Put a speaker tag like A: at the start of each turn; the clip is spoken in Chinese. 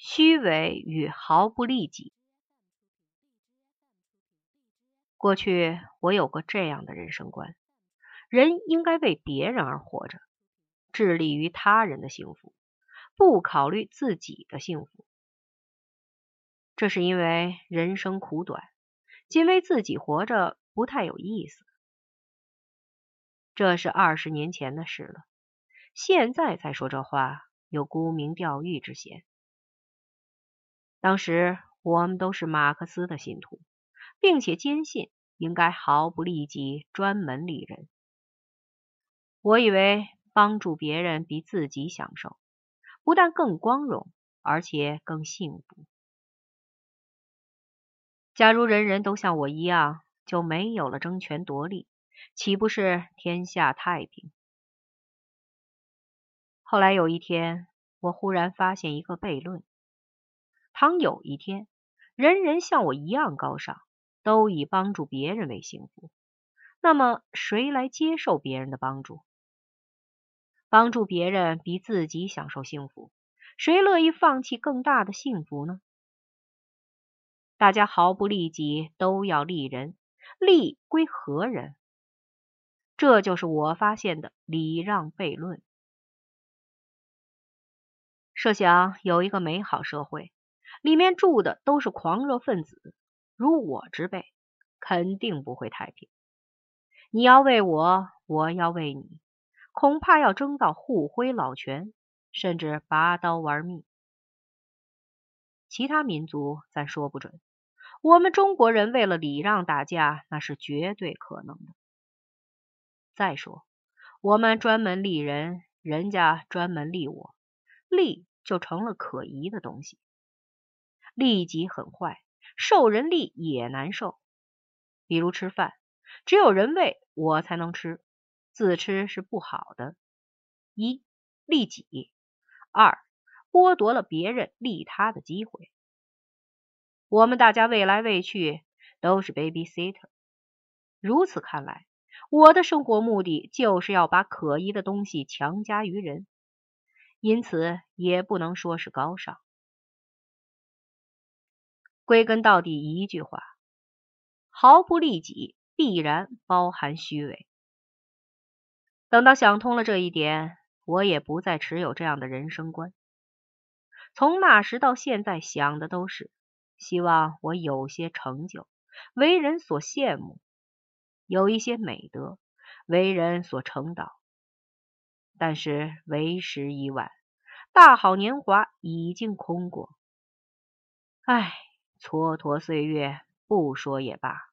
A: 虚伪与毫不利己。过去我有过这样的人生观：人应该为别人而活着，致力于他人的幸福，不考虑自己的幸福。这是因为人生苦短，仅为自己活着不太有意思。这是二十年前的事了，现在再说这话，有沽名钓誉之嫌。当时我们都是马克思的信徒，并且坚信应该毫不利己，专门利人。我以为帮助别人比自己享受，不但更光荣，而且更幸福。假如人人都像我一样，就没有了争权夺利，岂不是天下太平？后来有一天，我忽然发现一个悖论：倘有一天，人人像我一样高尚，都以帮助别人为幸福，那么谁来接受别人的帮助？帮助别人比自己享受幸福，谁乐意放弃更大的幸福呢？大家毫不利己，都要利人，利归何人？这就是我发现的礼让悖论。设想有一个美好社会，里面住的都是狂热分子，如我之辈，肯定不会太平。你要为我，我要为你，恐怕要争到互挥老拳，甚至拔刀玩命。其他民族咱说不准。我们中国人为了礼让打架，那是绝对可能的。再说，我们专门利人，人家专门利我，利就成了可疑的东西。利己很坏，受人利也难受。比如吃饭，只有人喂我才能吃，自吃是不好的。一利己，二剥夺了别人利他的机会。我们大家喂来喂去都是 baby sitter，如此看来，我的生活目的就是要把可疑的东西强加于人，因此也不能说是高尚。归根到底一句话：毫不利己，必然包含虚伪。等到想通了这一点，我也不再持有这样的人生观。从那时到现在，想的都是。希望我有些成就，为人所羡慕；有一些美德，为人所称道。但是为时已晚，大好年华已经空过。唉，蹉跎岁月，不说也罢。